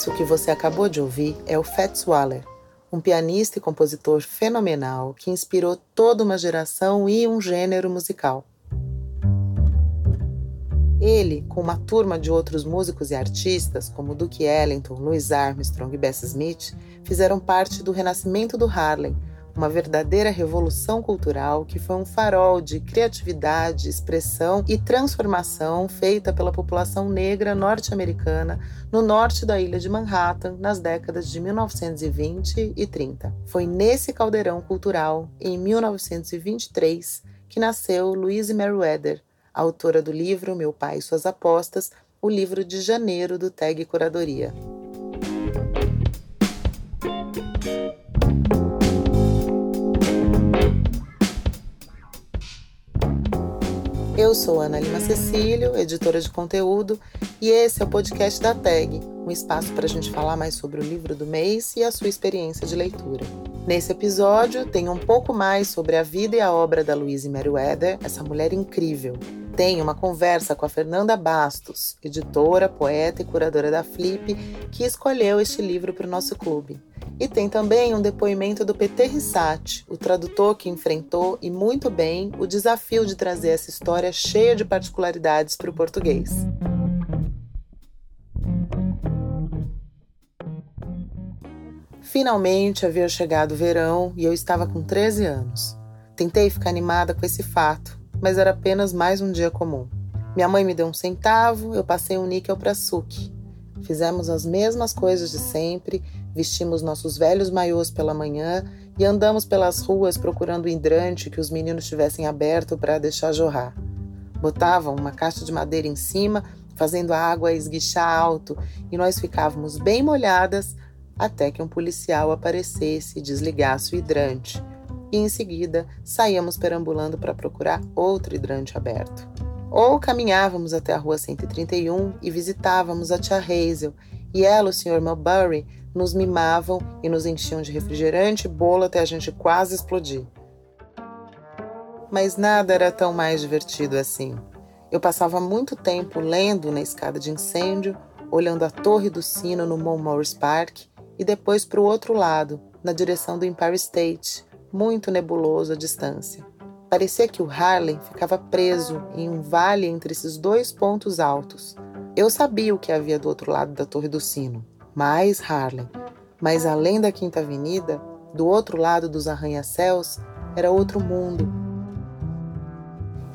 Isso que você acabou de ouvir é o Fats Waller, um pianista e compositor fenomenal que inspirou toda uma geração e um gênero musical. Ele, com uma turma de outros músicos e artistas, como Duke Ellington, Louis Armstrong e Bessie Smith, fizeram parte do renascimento do Harlem, uma verdadeira revolução cultural que foi um farol de criatividade, expressão e transformação feita pela população negra norte-americana no norte da ilha de Manhattan nas décadas de 1920 e 30. Foi nesse caldeirão cultural, em 1923, que nasceu Louise Merriweather, autora do livro Meu Pai e Suas Apostas, o livro de janeiro do Tag Curadoria. Eu sou Ana Lima Cecílio, editora de conteúdo, e esse é o podcast da TAG, um espaço para a gente falar mais sobre o livro do mês e a sua experiência de leitura. Nesse episódio, tem um pouco mais sobre a vida e a obra da Louise Meriwether, essa mulher incrível. Tem uma conversa com a Fernanda Bastos, editora, poeta e curadora da Flip, que escolheu este livro para o nosso clube. E tem também um depoimento do PT Rissati, o tradutor que enfrentou, e muito bem, o desafio de trazer essa história cheia de particularidades para o português. Finalmente havia chegado o verão e eu estava com 13 anos. Tentei ficar animada com esse fato, mas era apenas mais um dia comum. Minha mãe me deu um centavo, eu passei um níquel para Suki. Fizemos as mesmas coisas de sempre Vestimos nossos velhos maiôs pela manhã e andamos pelas ruas procurando o hidrante que os meninos tivessem aberto para deixar jorrar. Botavam uma caixa de madeira em cima, fazendo a água esguichar alto, e nós ficávamos bem molhadas até que um policial aparecesse e desligasse o hidrante. E em seguida saíamos perambulando para procurar outro hidrante aberto. Ou caminhávamos até a rua 131 e visitávamos a tia Hazel, e ela, o Sr. Mulberry, nos mimavam e nos enchiam de refrigerante e bolo até a gente quase explodir. Mas nada era tão mais divertido assim. Eu passava muito tempo lendo na escada de incêndio, olhando a torre do sino no Montmorency Park e depois para o outro lado, na direção do Empire State, muito nebuloso à distância. Parecia que o Harlem ficava preso em um vale entre esses dois pontos altos. Eu sabia o que havia do outro lado da Torre do Sino mais Harlem. Mas além da Quinta Avenida, do outro lado dos arranha-céus, era outro mundo.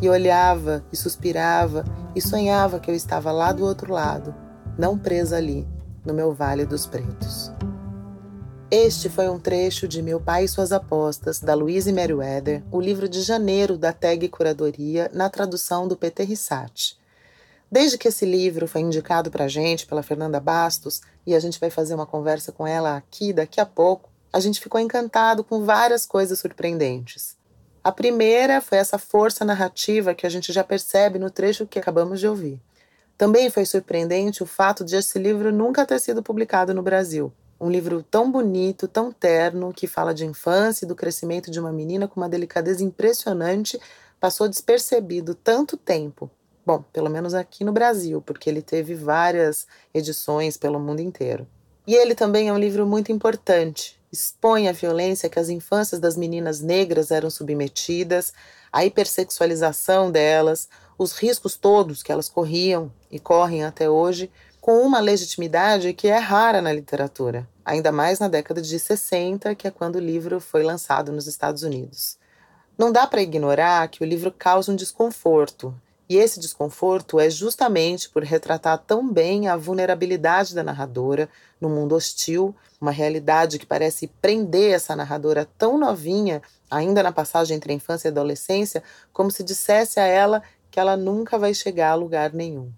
E olhava e suspirava e sonhava que eu estava lá do outro lado, não presa ali, no meu Vale dos Pretos. Este foi um trecho de Meu Pai e Suas Apostas, da Louise Meriwether, o livro de janeiro da TAG Curadoria, na tradução do Peter Rissati. Desde que esse livro foi indicado para a gente pela Fernanda Bastos, e a gente vai fazer uma conversa com ela aqui daqui a pouco, a gente ficou encantado com várias coisas surpreendentes. A primeira foi essa força narrativa que a gente já percebe no trecho que acabamos de ouvir. Também foi surpreendente o fato de esse livro nunca ter sido publicado no Brasil. Um livro tão bonito, tão terno, que fala de infância e do crescimento de uma menina com uma delicadeza impressionante, passou despercebido tanto tempo Bom, pelo menos aqui no Brasil, porque ele teve várias edições pelo mundo inteiro. E ele também é um livro muito importante. Expõe a violência que as infâncias das meninas negras eram submetidas, a hipersexualização delas, os riscos todos que elas corriam e correm até hoje, com uma legitimidade que é rara na literatura, ainda mais na década de 60, que é quando o livro foi lançado nos Estados Unidos. Não dá para ignorar que o livro causa um desconforto, e esse desconforto é justamente por retratar tão bem a vulnerabilidade da narradora no mundo hostil, uma realidade que parece prender essa narradora tão novinha, ainda na passagem entre a infância e a adolescência, como se dissesse a ela que ela nunca vai chegar a lugar nenhum.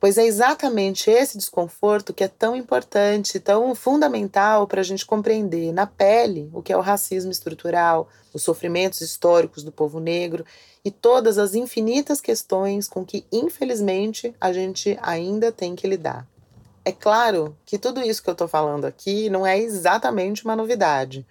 Pois é exatamente esse desconforto que é tão importante, tão fundamental para a gente compreender na pele o que é o racismo estrutural, os sofrimentos históricos do povo negro e todas as infinitas questões com que, infelizmente, a gente ainda tem que lidar. É claro que tudo isso que eu estou falando aqui não é exatamente uma novidade.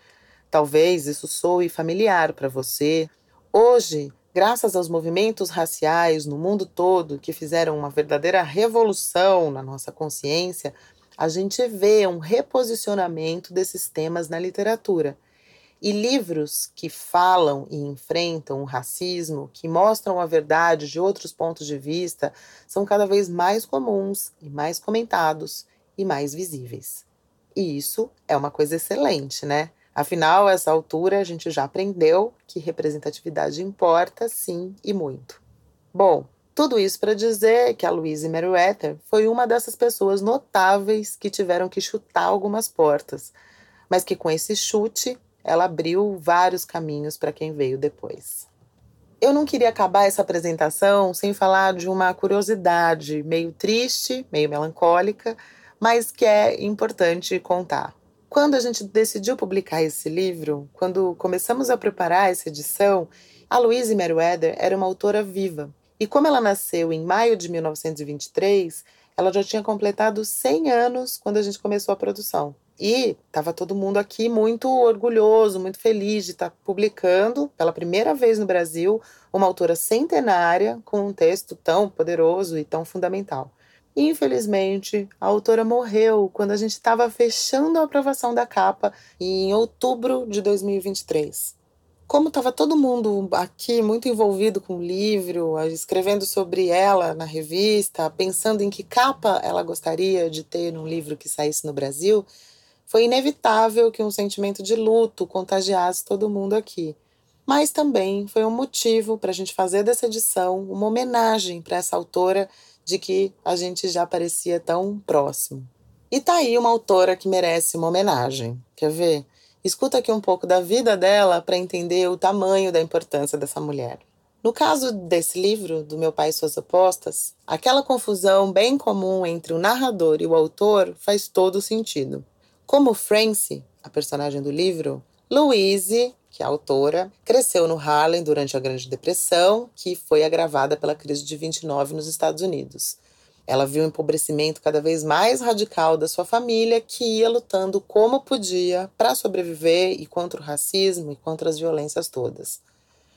Talvez isso soe familiar para você. Hoje, graças aos movimentos raciais no mundo todo que fizeram uma verdadeira revolução na nossa consciência, a gente vê um reposicionamento desses temas na literatura. E livros que falam e enfrentam o racismo, que mostram a verdade de outros pontos de vista, são cada vez mais comuns e mais comentados e mais visíveis. E isso é uma coisa excelente, né? Afinal, a essa altura a gente já aprendeu que representatividade importa, sim, e muito. Bom, tudo isso para dizer que a Louise Meriwether foi uma dessas pessoas notáveis que tiveram que chutar algumas portas, mas que com esse chute ela abriu vários caminhos para quem veio depois. Eu não queria acabar essa apresentação sem falar de uma curiosidade meio triste, meio melancólica, mas que é importante contar. Quando a gente decidiu publicar esse livro, quando começamos a preparar essa edição, a Louise Meriwether era uma autora viva. E como ela nasceu em maio de 1923, ela já tinha completado 100 anos quando a gente começou a produção. E estava todo mundo aqui muito orgulhoso, muito feliz de estar tá publicando pela primeira vez no Brasil uma autora centenária com um texto tão poderoso e tão fundamental. Infelizmente, a autora morreu quando a gente estava fechando a aprovação da capa em outubro de 2023. Como estava todo mundo aqui muito envolvido com o livro, escrevendo sobre ela na revista, pensando em que capa ela gostaria de ter num livro que saísse no Brasil, foi inevitável que um sentimento de luto contagiasse todo mundo aqui. Mas também foi um motivo para a gente fazer dessa edição uma homenagem para essa autora de que a gente já parecia tão próximo. E tá aí uma autora que merece uma homenagem. Quer ver? Escuta aqui um pouco da vida dela para entender o tamanho da importância dessa mulher. No caso desse livro, do Meu Pai e Suas Apostas, aquela confusão bem comum entre o narrador e o autor faz todo sentido. Como Francie, a personagem do livro, Louise, que é a autora, cresceu no Harlem durante a Grande Depressão, que foi agravada pela crise de 29 nos Estados Unidos. Ela viu o empobrecimento cada vez mais radical da sua família, que ia lutando como podia para sobreviver e contra o racismo e contra as violências todas.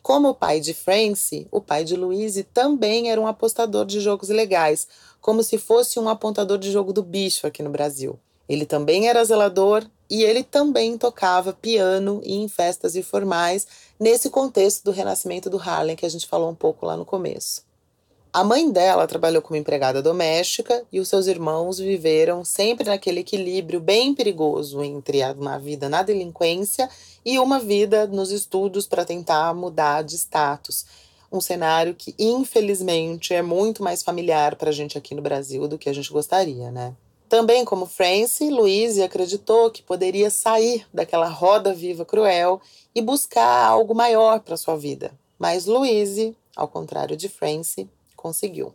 Como o pai de Francie, o pai de Louise também era um apostador de jogos ilegais, como se fosse um apontador de jogo do bicho aqui no Brasil. Ele também era zelador e ele também tocava piano em festas informais, nesse contexto do renascimento do Harlem que a gente falou um pouco lá no começo. A mãe dela trabalhou como empregada doméstica e os seus irmãos viveram sempre naquele equilíbrio bem perigoso entre uma vida na delinquência e uma vida nos estudos para tentar mudar de status. Um cenário que, infelizmente, é muito mais familiar para a gente aqui no Brasil do que a gente gostaria, né? Também, como Francie, Louise acreditou que poderia sair daquela roda viva cruel e buscar algo maior para sua vida. Mas Louise, ao contrário de Francie, conseguiu.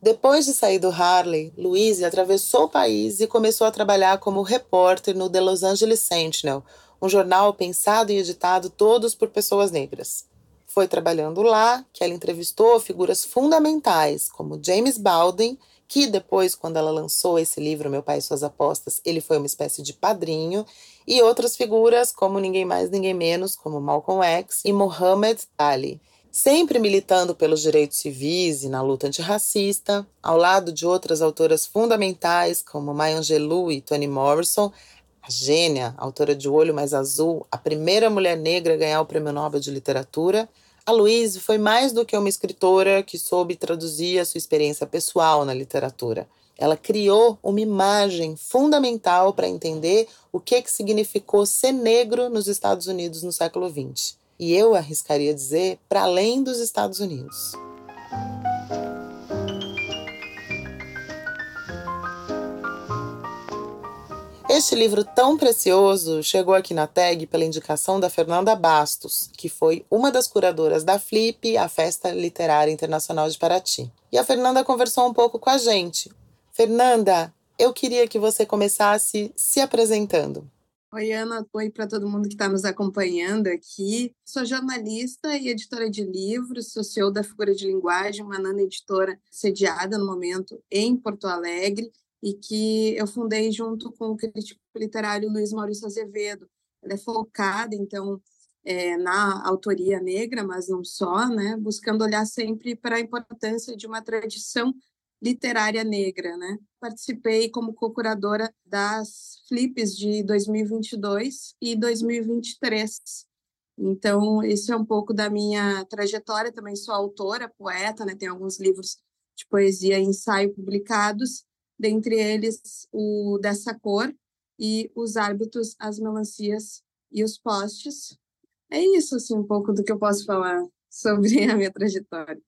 Depois de sair do Harley, Louise atravessou o país e começou a trabalhar como repórter no The Los Angeles Sentinel, um jornal pensado e editado todos por pessoas negras. Foi trabalhando lá que ela entrevistou figuras fundamentais como James Baldwin que depois, quando ela lançou esse livro, Meu Pai e Suas Apostas, ele foi uma espécie de padrinho, e outras figuras, como ninguém mais, ninguém menos, como Malcolm X e Muhammad Ali. Sempre militando pelos direitos civis e na luta antirracista, ao lado de outras autoras fundamentais, como Maya Angelou e Toni Morrison, a gênia, autora de Olho Mais Azul, a primeira mulher negra a ganhar o Prêmio Nobel de Literatura, a Louise foi mais do que uma escritora que soube traduzir a sua experiência pessoal na literatura. Ela criou uma imagem fundamental para entender o que, que significou ser negro nos Estados Unidos no século XX. E eu arriscaria dizer para além dos Estados Unidos. Este livro tão precioso chegou aqui na tag pela indicação da Fernanda Bastos, que foi uma das curadoras da Flip, a Festa Literária Internacional de Paraty. E a Fernanda conversou um pouco com a gente. Fernanda, eu queria que você começasse se apresentando. Oi, Ana. Oi para todo mundo que está nos acompanhando aqui. Sou jornalista e editora de livros, sou CEO da Figura de Linguagem, uma nana editora sediada no momento em Porto Alegre e que eu fundei junto com o crítico literário Luiz Maurício Azevedo. Ela é focada, então, é, na autoria negra, mas não só, né? buscando olhar sempre para a importância de uma tradição literária negra, né? Participei como co-curadora das Flips de 2022 e 2023. Então, esse é um pouco da minha trajetória. Também sou autora, poeta, né? Tenho alguns livros de poesia e ensaio publicados, dentre eles o Dessa Cor e Os Árbitros, as Melancias e os Postes. É isso, assim, um pouco do que eu posso falar sobre a minha trajetória.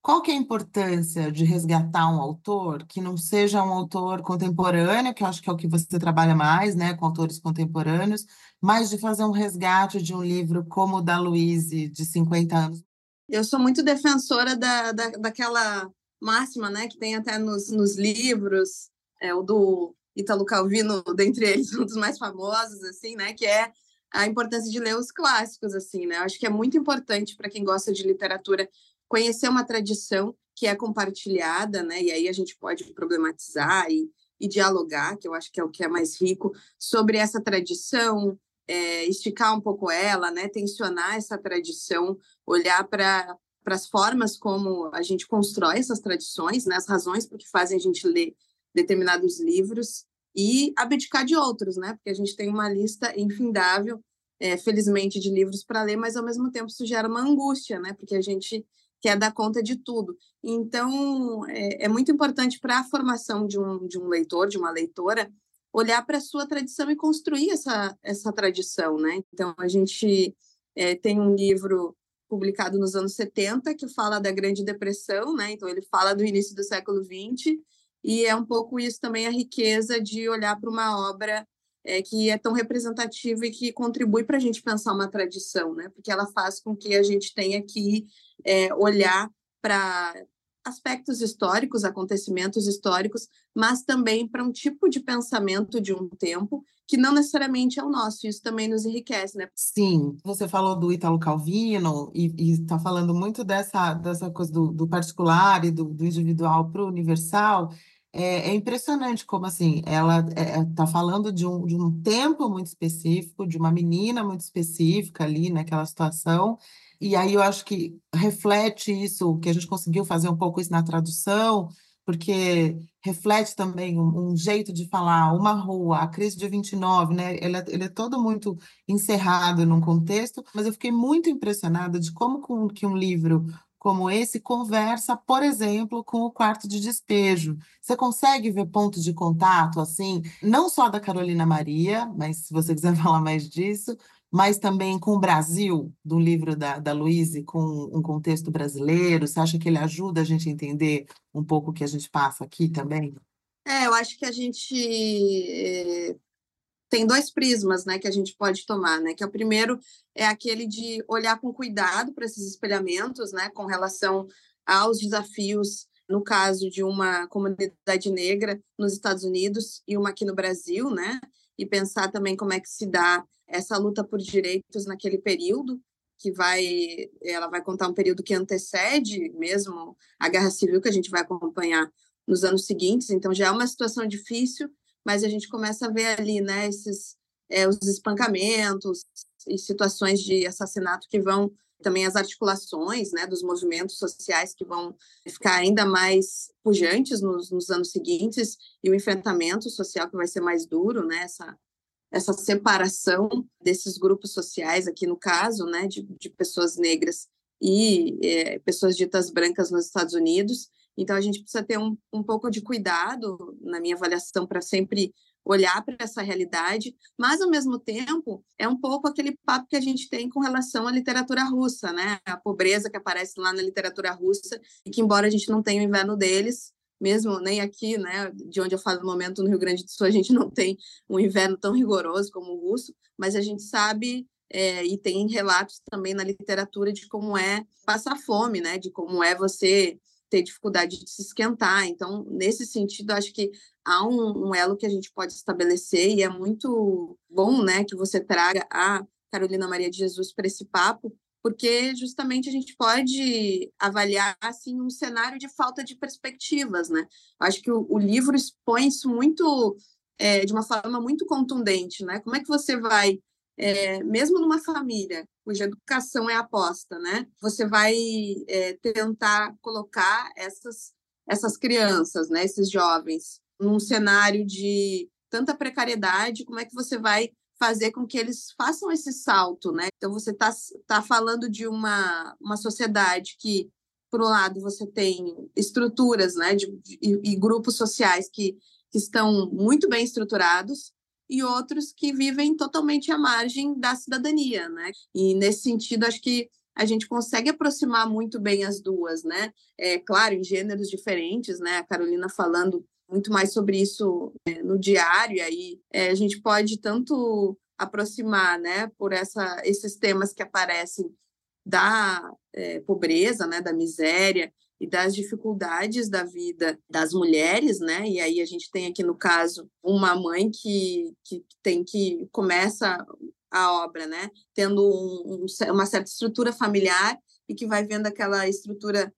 Qual que é a importância de resgatar um autor que não seja um autor contemporâneo, que eu acho que é o que você trabalha mais, né, com autores contemporâneos, mas de fazer um resgate de um livro como o da Louise, de 50 anos? Eu sou muito defensora da, da, daquela máxima, né, que tem até nos, nos livros, é, o do Italo Calvino, dentre eles, um dos mais famosos, assim, né, que é a importância de ler os clássicos, assim, né? Eu acho que é muito importante para quem gosta de literatura conhecer uma tradição que é compartilhada, né? E aí a gente pode problematizar e, e dialogar, que eu acho que é o que é mais rico, sobre essa tradição, é, esticar um pouco ela, né? Tensionar essa tradição, olhar para para as formas como a gente constrói essas tradições, né? As razões por que fazem a gente ler determinados livros e abdicar de outros, né? Porque a gente tem uma lista infindável, é, felizmente, de livros para ler, mas ao mesmo tempo isso gera uma angústia, né? Porque a gente quer dar conta de tudo. Então, é, é muito importante para a formação de um, de um leitor, de uma leitora, olhar para a sua tradição e construir essa, essa tradição, né? Então, a gente é, tem um livro publicado nos anos 70 que fala da Grande Depressão, né? Então, ele fala do início do século XX e é um pouco isso também a riqueza de olhar para uma obra é, que é tão representativa e que contribui para a gente pensar uma tradição, né? Porque ela faz com que a gente tenha que é, olhar para aspectos históricos, acontecimentos históricos, mas também para um tipo de pensamento de um tempo que não necessariamente é o nosso. Isso também nos enriquece, né? Sim, você falou do Italo Calvino e está falando muito dessa, dessa coisa do, do particular e do, do individual para o universal. É, é, impressionante como assim ela está é, é tá falando de um, de um tempo muito específico, de uma menina muito específica ali naquela situação, e aí eu acho que reflete isso, que a gente conseguiu fazer um pouco isso na tradução, porque reflete também um, um jeito de falar, uma rua, a crise de 29, né? Ele é, ele é todo muito encerrado num contexto, mas eu fiquei muito impressionada de como com, que um livro como esse conversa, por exemplo, com o quarto de despejo. Você consegue ver pontos de contato, assim, não só da Carolina Maria, mas se você quiser falar mais disso, mas também com o Brasil, do livro da, da Luíse, com um contexto brasileiro? Você acha que ele ajuda a gente a entender um pouco o que a gente passa aqui também? É, eu acho que a gente é, tem dois prismas né, que a gente pode tomar, né? Que é o primeiro é aquele de olhar com cuidado para esses espelhamentos, né, com relação aos desafios no caso de uma comunidade negra nos Estados Unidos e uma aqui no Brasil, né? E pensar também como é que se dá essa luta por direitos naquele período, que vai, ela vai contar um período que antecede mesmo a guerra civil que a gente vai acompanhar nos anos seguintes. Então já é uma situação difícil, mas a gente começa a ver ali, né, esses é, os espancamentos e situações de assassinato que vão também as articulações né, dos movimentos sociais que vão ficar ainda mais pujantes nos, nos, anos seguintes e o enfrentamento social que vai ser mais duro, né, essa, essa separação desses grupos sociais, aqui no caso, né, de, de pessoas negras e é, pessoas ditas brancas nos Estados Unidos. Então, a gente precisa ter um, um pouco de cuidado, na minha avaliação, para sempre olhar para essa realidade, mas, ao mesmo tempo, é um pouco aquele papo que a gente tem com relação à literatura russa, né? A pobreza que aparece lá na literatura russa, e que, embora a gente não tenha o inverno deles, mesmo nem aqui, né, de onde eu falo no momento no Rio Grande do Sul, a gente não tem um inverno tão rigoroso como o russo, mas a gente sabe é, e tem relatos também na literatura de como é passar fome, né, de como é você ter dificuldade de se esquentar. Então, nesse sentido, acho que há um, um elo que a gente pode estabelecer e é muito bom, né, que você traga a Carolina Maria de Jesus para esse papo, porque justamente a gente pode avaliar assim um cenário de falta de perspectivas, né? Acho que o, o livro expõe isso muito é, de uma forma muito contundente, né? Como é que você vai, é, mesmo numa família cuja educação é aposta, né? Você vai é, tentar colocar essas essas crianças, né, esses jovens, num cenário de tanta precariedade, como é que você vai fazer com que eles façam esse salto, né? Então você está tá falando de uma, uma sociedade que, por um lado, você tem estruturas, né, de, e, e grupos sociais que, que estão muito bem estruturados, e outros que vivem totalmente à margem da cidadania, né? E nesse sentido, acho que a gente consegue aproximar muito bem as duas, né? É claro, em gêneros diferentes, né? A Carolina falando muito mais sobre isso é, no diário, e aí é, a gente pode tanto aproximar, né, por essa, esses temas que aparecem da é, pobreza, né, da miséria, e das dificuldades da vida das mulheres, né? E aí a gente tem aqui no caso uma mãe que, que tem que começa a obra, né? Tendo um, um, uma certa estrutura familiar e que vai vendo aquela estrutura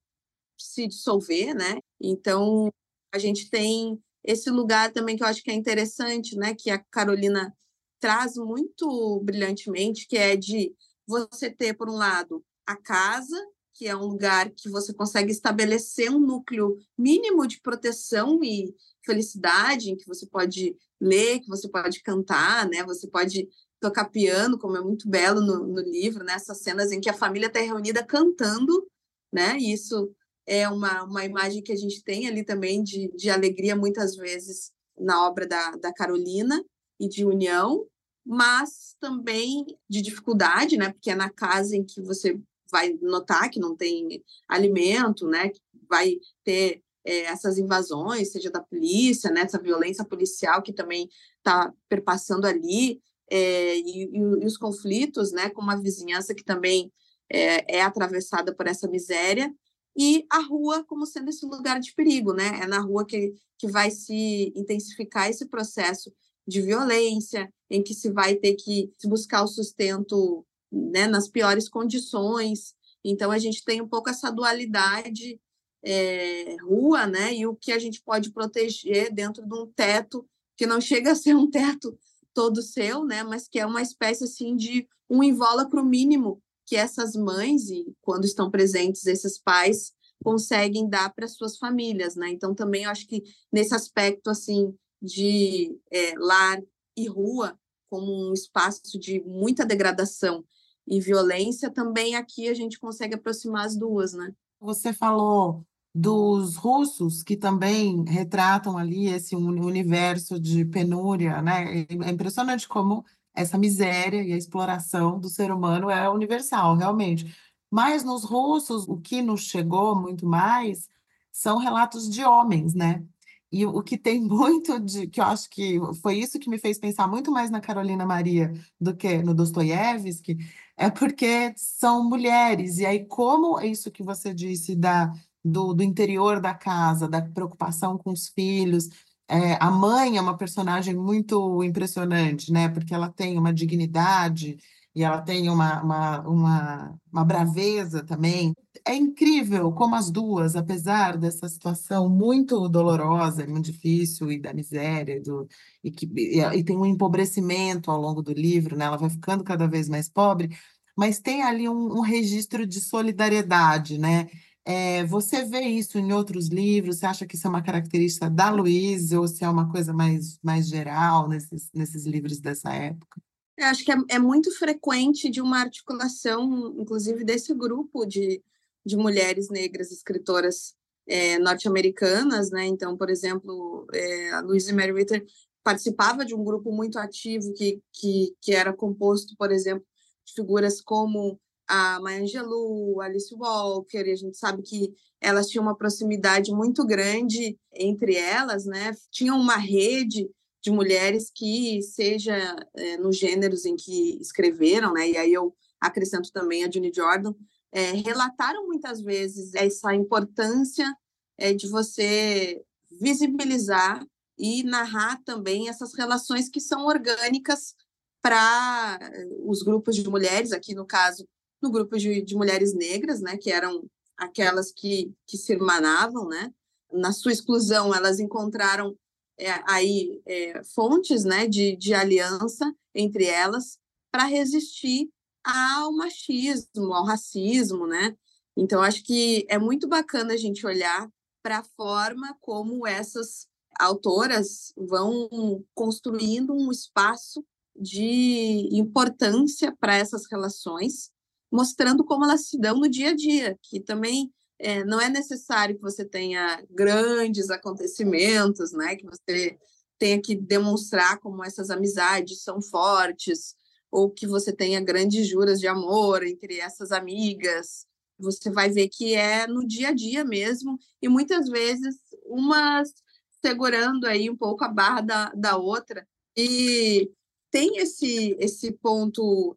se dissolver, né? Então a gente tem esse lugar também que eu acho que é interessante, né? Que a Carolina traz muito brilhantemente, que é de você ter por um lado a casa que é um lugar que você consegue estabelecer um núcleo mínimo de proteção e felicidade, em que você pode ler, que você pode cantar, né? Você pode tocar piano, como é muito belo no, no livro, né? Cenas em que a família está reunida cantando, né? E isso é uma, uma imagem que a gente tem ali também de, de alegria, muitas vezes, na obra da, da Carolina, e de união, mas também de dificuldade, né? Porque é na casa em que você vai notar que não tem alimento, né? Vai ter é, essas invasões, seja da polícia, né? Essa violência policial que também está perpassando ali, é, e, e, os conflitos, né? Com uma vizinhança que também é, é atravessada por essa miséria e a rua como sendo esse lugar de perigo, né? É na rua que, que vai se intensificar esse processo de violência, em que se vai ter que buscar o sustento né, nas piores condições. Então, a gente tem um pouco essa dualidade é, rua, né, e o que a gente pode proteger dentro de um teto que não chega a ser um teto todo seu, né, mas que é uma espécie assim de um invólucro mínimo que essas mães e quando estão presentes esses pais conseguem dar para suas famílias, né? Então também eu acho que nesse aspecto assim de é, lar e rua como um espaço de muita degradação e violência, também aqui a gente consegue aproximar as duas, né? Você falou dos russos que também retratam ali esse universo de penúria, né? É impressionante como essa miséria e a exploração do ser humano é universal, realmente. Mas nos russos, o que nos chegou muito mais são relatos de homens, né? E o que tem muito de, que eu acho que foi isso que me fez pensar muito mais na Carolina Maria do que no Dostoiévski, é porque são mulheres. E aí, como isso que você disse da, do, do interior da casa, da preocupação com os filhos, é, a mãe é uma personagem muito impressionante, né? Porque ela tem uma dignidade e ela tem uma, uma, uma, uma braveza também. É incrível como as duas, apesar dessa situação muito dolorosa, muito difícil, e da miséria, do, e, que, e, e tem um empobrecimento ao longo do livro, né? ela vai ficando cada vez mais pobre, mas tem ali um, um registro de solidariedade, né? É, você vê isso em outros livros? Você acha que isso é uma característica da Luísa ou se é uma coisa mais, mais geral nesses, nesses livros dessa época? Eu acho que é, é, muito frequente de uma articulação, inclusive desse grupo de, de mulheres negras escritoras é, norte-americanas, né? Então, por exemplo, é, a Louise Mary Ritter participava de um grupo muito ativo que, que, que era composto, por exemplo, de figuras como a Maya Angelou, Alice Walker, e a gente sabe que elas tinham uma proximidade muito grande entre elas, né? Tinham uma rede de mulheres que, seja é, nos gêneros em que escreveram, né, e aí eu acrescento também a June Jordan, é, relataram muitas vezes essa importância é, de você visibilizar e narrar também essas relações que são orgânicas para os grupos de mulheres, aqui no caso, no grupo de, de mulheres negras, né, que eram aquelas que, que se irmanavam, né, na sua exclusão, elas encontraram é, aí é, fontes né, de, de aliança entre elas para resistir ao machismo, ao racismo, né? Então, acho que é muito bacana a gente olhar para a forma como essas autoras vão construindo um espaço de importância para essas relações, mostrando como elas se dão no dia a dia, que também é, não é necessário que você tenha grandes acontecimentos, né? Que você tenha que demonstrar como essas amizades são fortes, ou que você tenha grandes juras de amor entre essas amigas. Você vai ver que é no dia a dia mesmo, e muitas vezes umas segurando aí um pouco a barra da, da outra. E tem esse, esse ponto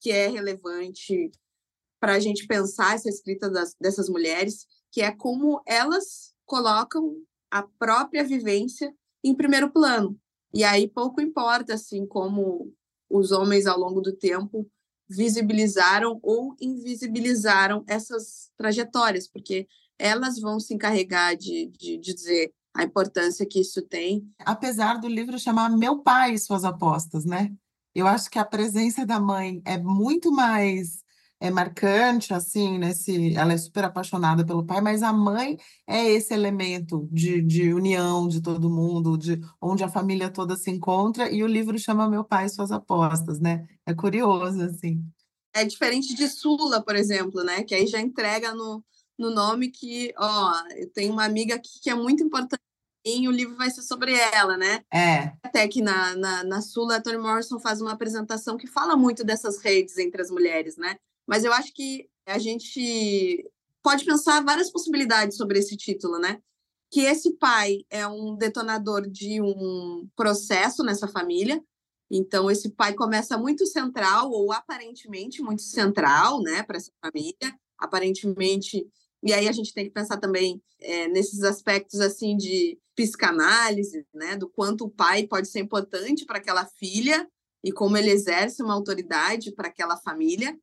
que é relevante para a gente pensar essa escrita das, dessas mulheres, que é como elas colocam a própria vivência em primeiro plano. E aí pouco importa assim como os homens ao longo do tempo visibilizaram ou invisibilizaram essas trajetórias, porque elas vão se encarregar de, de, de dizer a importância que isso tem. Apesar do livro chamar Meu Pai e Suas Apostas, né? Eu acho que a presença da mãe é muito mais é marcante, assim, nesse, ela é super apaixonada pelo pai, mas a mãe é esse elemento de, de união de todo mundo, de onde a família toda se encontra, e o livro chama Meu Pai e Suas Apostas, né? É curioso, assim. É diferente de Sula, por exemplo, né? Que aí já entrega no, no nome que, ó, eu tenho uma amiga aqui que é muito importante o livro vai ser sobre ela, né? É. Até que na, na, na Sula, a Toni Morrison faz uma apresentação que fala muito dessas redes entre as mulheres, né? Mas eu acho que a gente pode pensar várias possibilidades sobre esse título, né? Que esse pai é um detonador de um processo nessa família. Então, esse pai começa muito central, ou aparentemente muito central, né, para essa família. Aparentemente. E aí a gente tem que pensar também é, nesses aspectos assim de psicanálise, né, do quanto o pai pode ser importante para aquela filha e como ele exerce uma autoridade para aquela família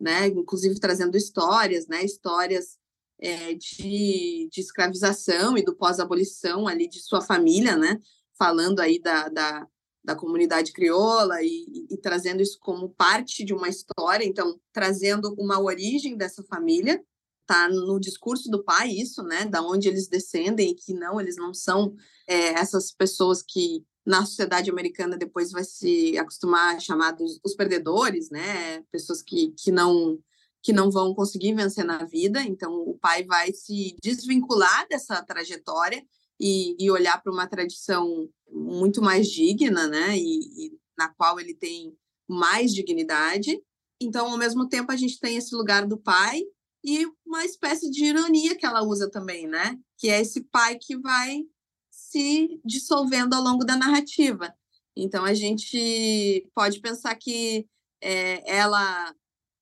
né? Inclusive trazendo histórias, né? Histórias é, de, de escravização e do pós-abolição ali de sua família, né? Falando aí da, da, da comunidade crioula e, e, e, trazendo isso como parte de uma história, então trazendo uma origem dessa família, tá no discurso do pai isso, né, da onde eles descendem e que não, eles não são é, essas pessoas que na sociedade americana depois vai se acostumar a chamar dos, os perdedores, né? Pessoas que, que não que não vão conseguir vencer na vida. Então, o pai vai se desvincular dessa trajetória e, e olhar para uma tradição muito mais digna, né? E, e, na qual ele tem mais dignidade. Então, ao mesmo tempo, a gente tem esse lugar do pai e uma espécie de ironia que ela usa também, né? Que é esse pai que vai se dissolvendo ao longo da narrativa. Então, a gente pode pensar que é, ela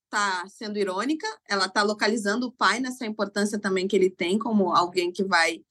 está sendo irônica, ela está localizando o pai nessa importância também que ele tem como alguém que vai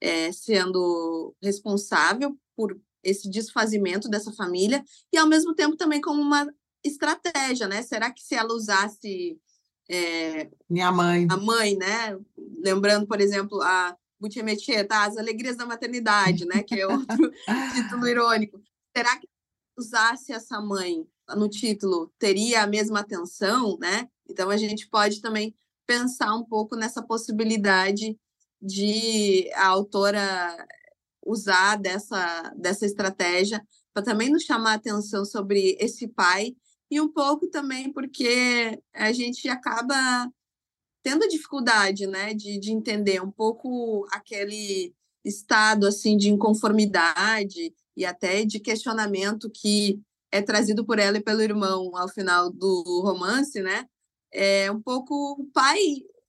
é, sendo responsável por esse desfazimento dessa família e ao mesmo tempo também como uma estratégia, né? Será que se ela usasse é, minha mãe, a mãe, né? Lembrando, por exemplo, a Butchemetier, tá? As Alegrias da Maternidade, né? Que é outro título irônico. Será que usasse essa mãe no título teria a mesma atenção, né? Então a gente pode também pensar um pouco nessa possibilidade de a autora usar dessa, dessa estratégia para também nos chamar a atenção sobre esse pai e um pouco também porque a gente acaba tendo dificuldade, né, de, de entender um pouco aquele estado assim de inconformidade e até de questionamento que é trazido por ela e pelo irmão ao final do romance, né? É um pouco o pai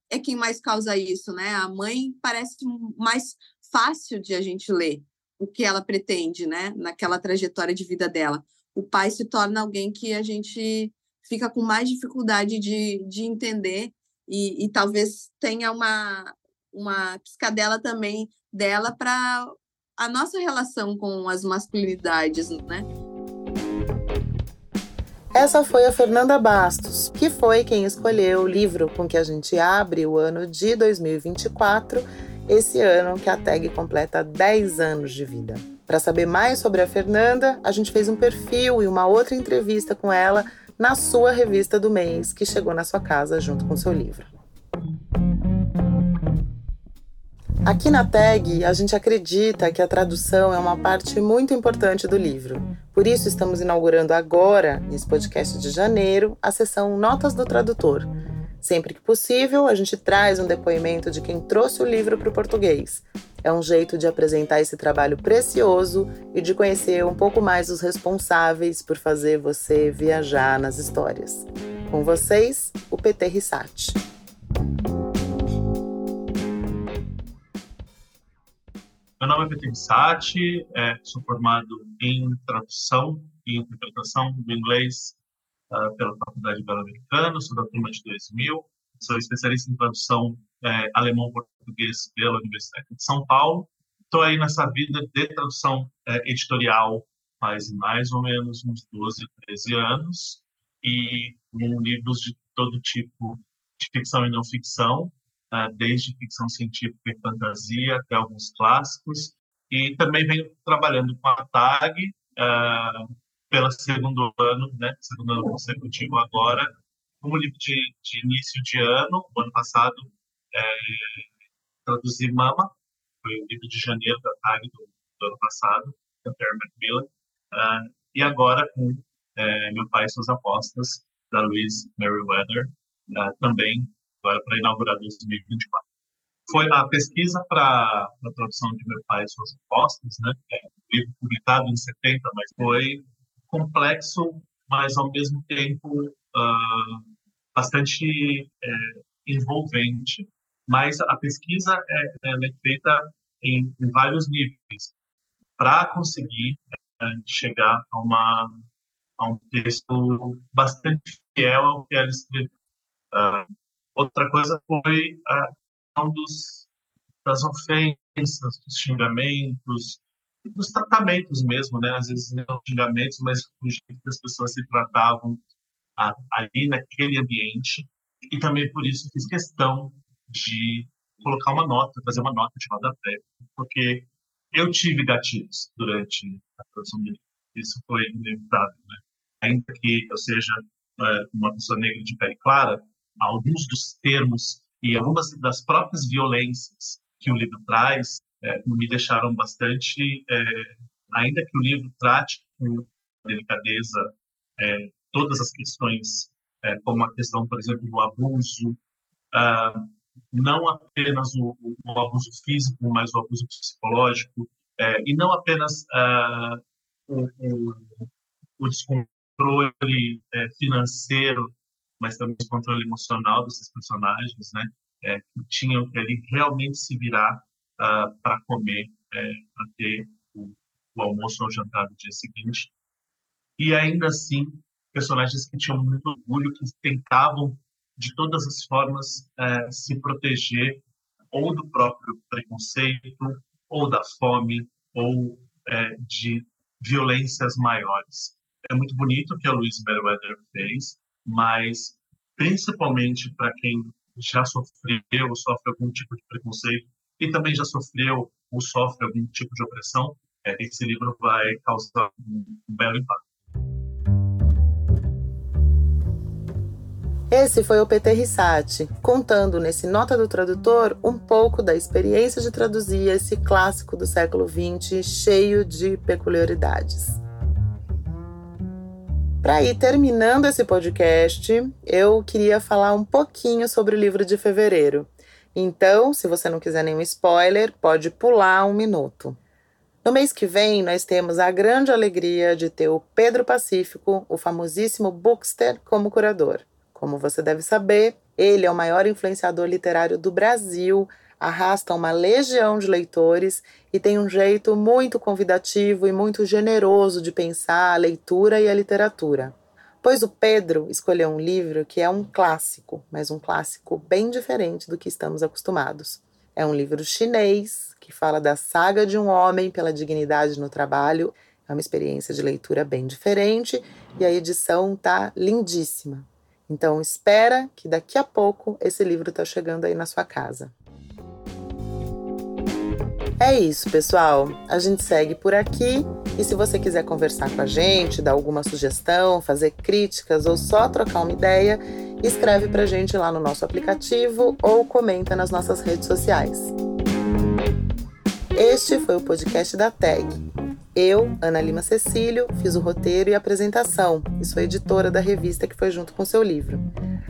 é quem mais causa isso, né? A mãe parece mais fácil de a gente ler o que ela pretende, né? Naquela trajetória de vida dela. O pai se torna alguém que a gente fica com mais dificuldade de, de entender e, e talvez tenha uma, uma piscadela também dela para a nossa relação com as masculinidades, né? Essa foi a Fernanda Bastos, que foi quem escolheu o livro com que a gente abre o ano de 2024, esse ano que a tag completa 10 anos de vida. Para saber mais sobre a Fernanda, a gente fez um perfil e uma outra entrevista com ela na sua revista do mês, que chegou na sua casa junto com seu livro. Aqui na tag, a gente acredita que a tradução é uma parte muito importante do livro. Por isso, estamos inaugurando agora, nesse podcast de janeiro, a sessão Notas do Tradutor. Sempre que possível, a gente traz um depoimento de quem trouxe o livro para o português. É um jeito de apresentar esse trabalho precioso e de conhecer um pouco mais os responsáveis por fazer você viajar nas histórias. Com vocês, o PT Rissati. Meu nome é Peter Sati, é, sou formado em tradução e interpretação do inglês uh, pela Faculdade Ibero-Americana, sou da turma de 2000, sou especialista em tradução é, alemão-português pela Universidade de São Paulo. Estou aí nessa vida de tradução é, editorial faz mais ou menos uns 12, 13 anos e com livros de todo tipo de ficção e não ficção, uh, desde ficção científica e fantasia até alguns clássicos. E também venho trabalhando com a TAG uh, pelo segundo ano, né, segundo ano consecutivo agora, como livro de, de início de ano. O ano passado é, traduzi Mama, foi o livro de janeiro da TAG do, do ano passado, da Terry Macmillan. Uh, e agora com é, Meu Pai e Suas Apostas, da Louise Merriweather, uh, também agora para inaugurar 2024. Foi a pesquisa para a produção de Meu Pai e Suas Apostas, né? É um livro publicado em 70, mas foi complexo, mas ao mesmo tempo uh, bastante é, envolvente. Mas a pesquisa é, é feita em, em, vários níveis para conseguir é, chegar a, uma, a um texto bastante fiel ao que ela escreveu. Uh, Outra coisa foi a questão dos, das ofensas, dos xingamentos, dos tratamentos mesmo, né? Às vezes não xingamentos, mas o jeito que as pessoas se tratavam ali naquele ambiente. E também por isso fiz questão de colocar uma nota, fazer uma nota de rodapé, porque eu tive gatilhos durante a produção dele. Isso foi inevitável, né? Ainda que eu seja é, uma pessoa negra de pele clara, alguns dos termos e algumas das próprias violências que o livro traz é, me deixaram bastante, é, ainda que o livro trate com delicadeza é, todas as questões, é, como a questão, por exemplo, do abuso, ah, não apenas o, o, abuso físico, mas o abuso psicológico, é, e não apenas ah, o, o, descontrole é, financeiro mas também o controle emocional desses personagens, né? É, que tinham que ali realmente se virar ah, para comer, é, para ter o, o, almoço ou jantar do dia seguinte. E ainda assim, personagens que tinham muito orgulho, que tentavam de todas as formas é, se proteger ou do próprio preconceito, ou da fome, ou é, de violências maiores. É muito bonito o que a Louise Merriweather fez, mas principalmente para quem já sofreu ou sofre algum tipo de preconceito e também já sofreu ou sofre algum tipo de opressão, é, esse livro vai causar um, um belo impacto. Esse foi o PT Rissati, contando nesse Nota do Tradutor um pouco da experiência de traduzir esse clássico do século XX cheio de peculiaridades. Para ir terminando esse podcast, eu queria falar um pouquinho sobre o livro de fevereiro. Então, se você não quiser nenhum spoiler, pode pular um minuto. No mês que vem, nós temos a grande alegria de ter o Pedro Pacífico, o famosíssimo Bookster, como curador. Como você deve saber, ele é o maior influenciador literário do Brasil arrasta uma legião de leitores e tem um jeito muito convidativo e muito generoso de pensar a leitura e a literatura. Pois o Pedro escolheu um livro que é um clássico, mas um clássico bem diferente do que estamos acostumados. É um livro chinês que fala da saga de um homem pela dignidade no trabalho. É uma experiência de leitura bem diferente e a edição tá lindíssima. Então espera que daqui a pouco esse livro está chegando aí na sua casa. É isso, pessoal. A gente segue por aqui. E se você quiser conversar com a gente, dar alguma sugestão, fazer críticas ou só trocar uma ideia, escreve pra gente lá no nosso aplicativo ou comenta nas nossas redes sociais. Este foi o podcast da TAG. Eu, Ana Lima Cecílio, fiz o roteiro e a apresentação e sou editora da revista que foi junto com seu livro.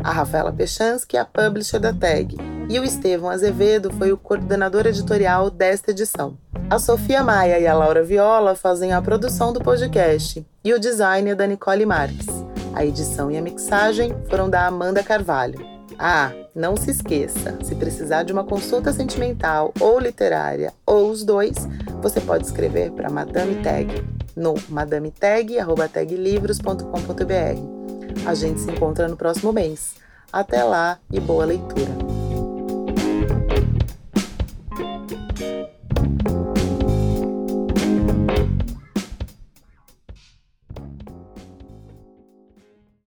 A Rafaela Pechansky é a publisher da TAG e o Estevão Azevedo foi o coordenador editorial desta edição. A Sofia Maia e a Laura Viola fazem a produção do podcast e o design é da Nicole Marques. A edição e a mixagem foram da Amanda Carvalho. Ah, não se esqueça, se precisar de uma consulta sentimental ou literária, ou os dois, você pode escrever para Madame Tag no madametag.taglivros.com.br. A gente se encontra no próximo mês. Até lá e boa leitura!